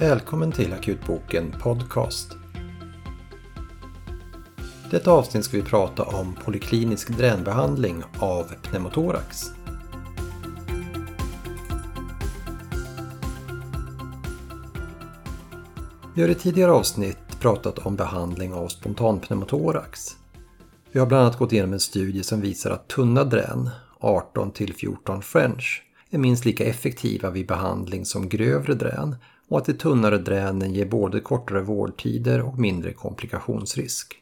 Välkommen till Akutboken Podcast. I detta avsnitt ska vi prata om poliklinisk dränbehandling av pneumotorax. Vi har i tidigare avsnitt pratat om behandling av spontanpneumotorax. Vi har bland annat gått igenom en studie som visar att tunna drän, 18 14 French, är minst lika effektiva vid behandling som grövre drän och att de tunnare dränen ger både kortare vårdtider och mindre komplikationsrisk.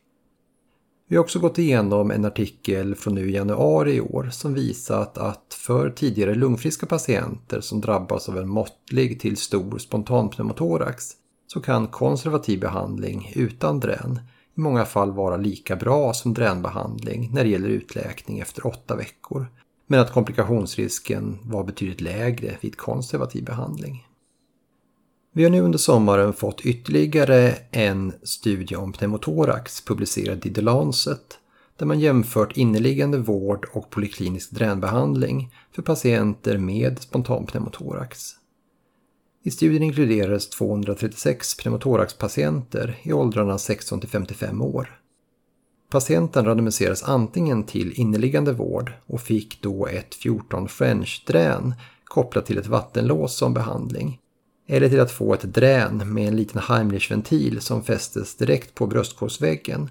Vi har också gått igenom en artikel från nu i januari i år som visat att för tidigare lungfriska patienter som drabbas av en måttlig till stor spontanpneumotorax så kan konservativ behandling utan drän i många fall vara lika bra som dränbehandling när det gäller utläkning efter åtta veckor men att komplikationsrisken var betydligt lägre vid konservativ behandling. Vi har nu under sommaren fått ytterligare en studie om pneumotorax publicerad i The Lancet där man jämfört inneliggande vård och poliklinisk dränbehandling för patienter med spontan pneumotorax. I studien inkluderades 236 pneumotoraxpatienter i åldrarna 16 55 år. Patienten randomiserades antingen till inneliggande vård och fick då ett 14 French-drän kopplat till ett vattenlås som behandling eller till att få ett drän med en liten Heimlichventil som fästes direkt på bröstkorgsväggen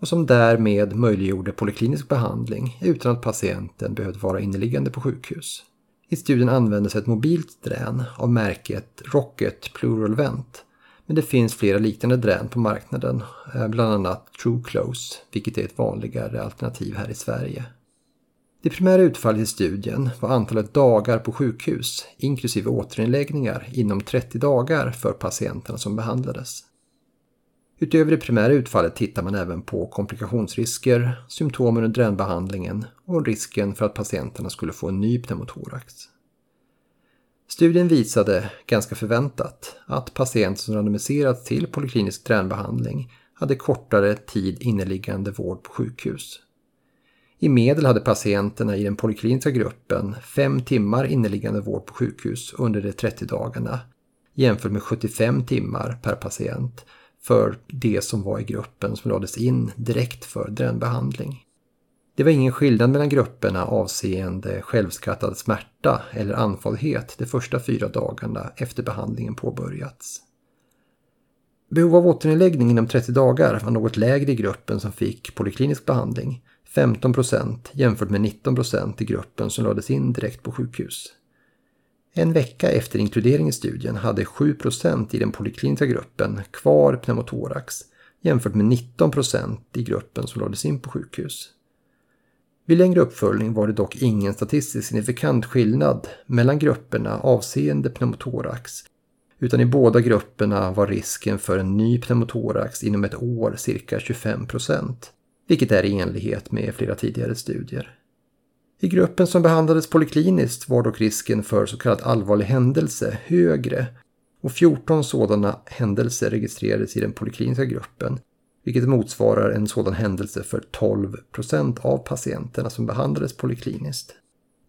och som därmed möjliggjorde poliklinisk behandling utan att patienten behövde vara inneliggande på sjukhus. I studien användes ett mobilt drän av märket Rocket Plural Vent men det finns flera liknande drän på marknaden, eh, bland annat True Close, vilket är ett vanligare alternativ här i Sverige. Det primära utfallet i studien var antalet dagar på sjukhus, inklusive återinläggningar, inom 30 dagar för patienterna som behandlades. Utöver det primära utfallet tittar man även på komplikationsrisker, symptomen under dränbehandlingen och risken för att patienterna skulle få en ny pneumotorax. Studien visade, ganska förväntat, att patienter som randomiserats till polyklinisk dränbehandling hade kortare tid inneliggande vård på sjukhus. I medel hade patienterna i den polikliniska gruppen fem timmar inneliggande vård på sjukhus under de 30 dagarna jämfört med 75 timmar per patient för de som var i gruppen som lades in direkt för dränbehandling. Det var ingen skillnad mellan grupperna avseende självskattad smärta eller andfåddhet de första fyra dagarna efter behandlingen påbörjats. Behov av återinläggning inom 30 dagar var något lägre i gruppen som fick poliklinisk behandling 15 procent jämfört med 19 procent i gruppen som lades in direkt på sjukhus. En vecka efter inkludering i studien hade 7 procent i den polikliniska gruppen kvar pneumotorax jämfört med 19 procent i gruppen som lades in på sjukhus. Vid längre uppföljning var det dock ingen statistiskt signifikant skillnad mellan grupperna avseende pneumotorax utan i båda grupperna var risken för en ny pneumotorax inom ett år cirka 25 procent vilket är i enlighet med flera tidigare studier. I gruppen som behandlades polikliniskt var dock risken för så kallad allvarlig händelse högre och 14 sådana händelser registrerades i den polikliniska gruppen, vilket motsvarar en sådan händelse för 12 procent av patienterna som behandlades polikliniskt.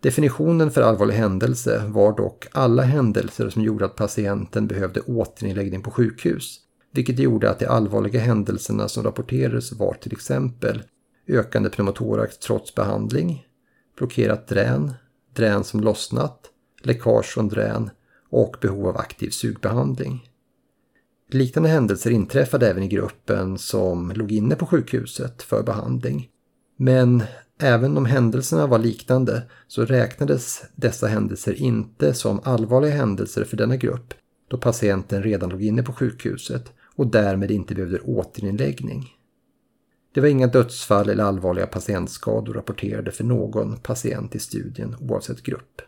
Definitionen för allvarlig händelse var dock alla händelser som gjorde att patienten behövde återinläggning på sjukhus, vilket gjorde att de allvarliga händelserna som rapporterades var till exempel ökande pneumotorax trots behandling, blockerat drän, drän som lossnat, läckage från drän och behov av aktiv sugbehandling. Liknande händelser inträffade även i gruppen som låg inne på sjukhuset för behandling. Men även om händelserna var liknande så räknades dessa händelser inte som allvarliga händelser för denna grupp då patienten redan låg inne på sjukhuset och därmed inte behövde återinläggning. Det var inga dödsfall eller allvarliga patientskador rapporterade för någon patient i studien oavsett grupp.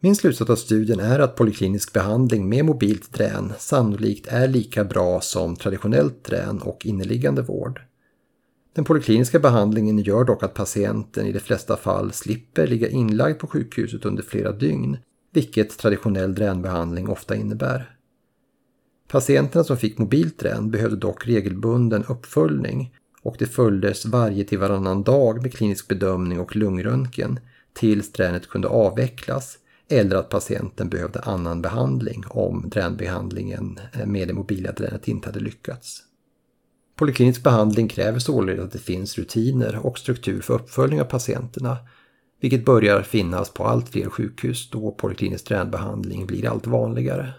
Min slutsats av studien är att polyklinisk behandling med mobilt drän sannolikt är lika bra som traditionellt drän och inneliggande vård. Den polykliniska behandlingen gör dock att patienten i de flesta fall slipper ligga inlagd på sjukhuset under flera dygn, vilket traditionell dränbehandling ofta innebär. Patienterna som fick mobilträn behövde dock regelbunden uppföljning och det följdes varje till varannan dag med klinisk bedömning och lungröntgen tills tränet kunde avvecklas eller att patienten behövde annan behandling om dränbehandlingen eh, med det mobila dränet inte hade lyckats. Poliklinisk behandling kräver således att det finns rutiner och struktur för uppföljning av patienterna, vilket börjar finnas på allt fler sjukhus då poliklinisk dränbehandling blir allt vanligare.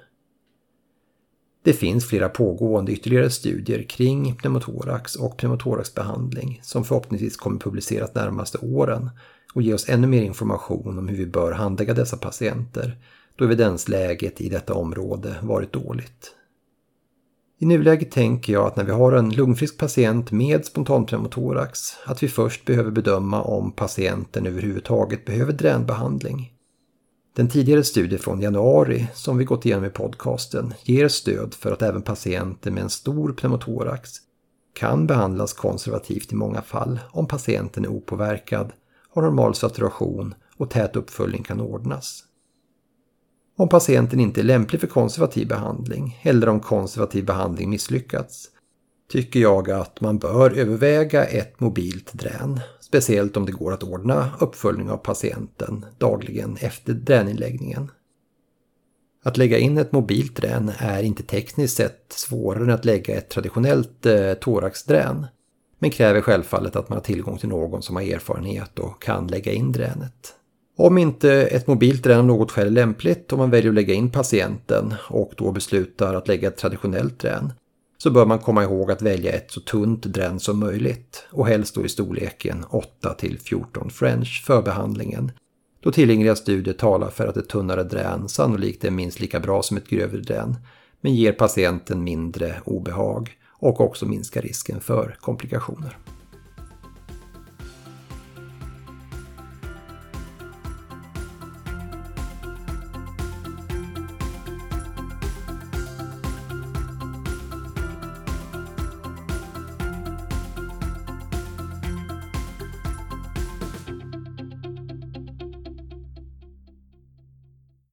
Det finns flera pågående ytterligare studier kring pneumotorax och pneumotoraxbehandling som förhoppningsvis kommer publiceras närmaste åren och ge oss ännu mer information om hur vi bör handlägga dessa patienter då evidensläget i detta område varit dåligt. I nuläget tänker jag att när vi har en lungfrisk patient med spontanpneumotorax att vi först behöver bedöma om patienten överhuvudtaget behöver dränbehandling. Den tidigare studien från januari som vi gått igenom i podcasten ger stöd för att även patienter med en stor pneumotorax kan behandlas konservativt i många fall om patienten är opåverkad, har normal saturation och tät uppföljning kan ordnas. Om patienten inte är lämplig för konservativ behandling eller om konservativ behandling misslyckats tycker jag att man bör överväga ett mobilt drän, speciellt om det går att ordna uppföljning av patienten dagligen efter dräninläggningen. Att lägga in ett mobilt drän är inte tekniskt sett svårare än att lägga ett traditionellt eh, thoraxdrän, men kräver självfallet att man har tillgång till någon som har erfarenhet och kan lägga in dränet. Om inte ett mobilt drän av något skäl är lämpligt och man väljer att lägga in patienten och då beslutar att lägga ett traditionellt drän så bör man komma ihåg att välja ett så tunt drän som möjligt och helst då i storleken 8 14 French för behandlingen. Då tillgängliga studier talar för att ett tunnare drän sannolikt är minst lika bra som ett grövre drän men ger patienten mindre obehag och också minskar risken för komplikationer.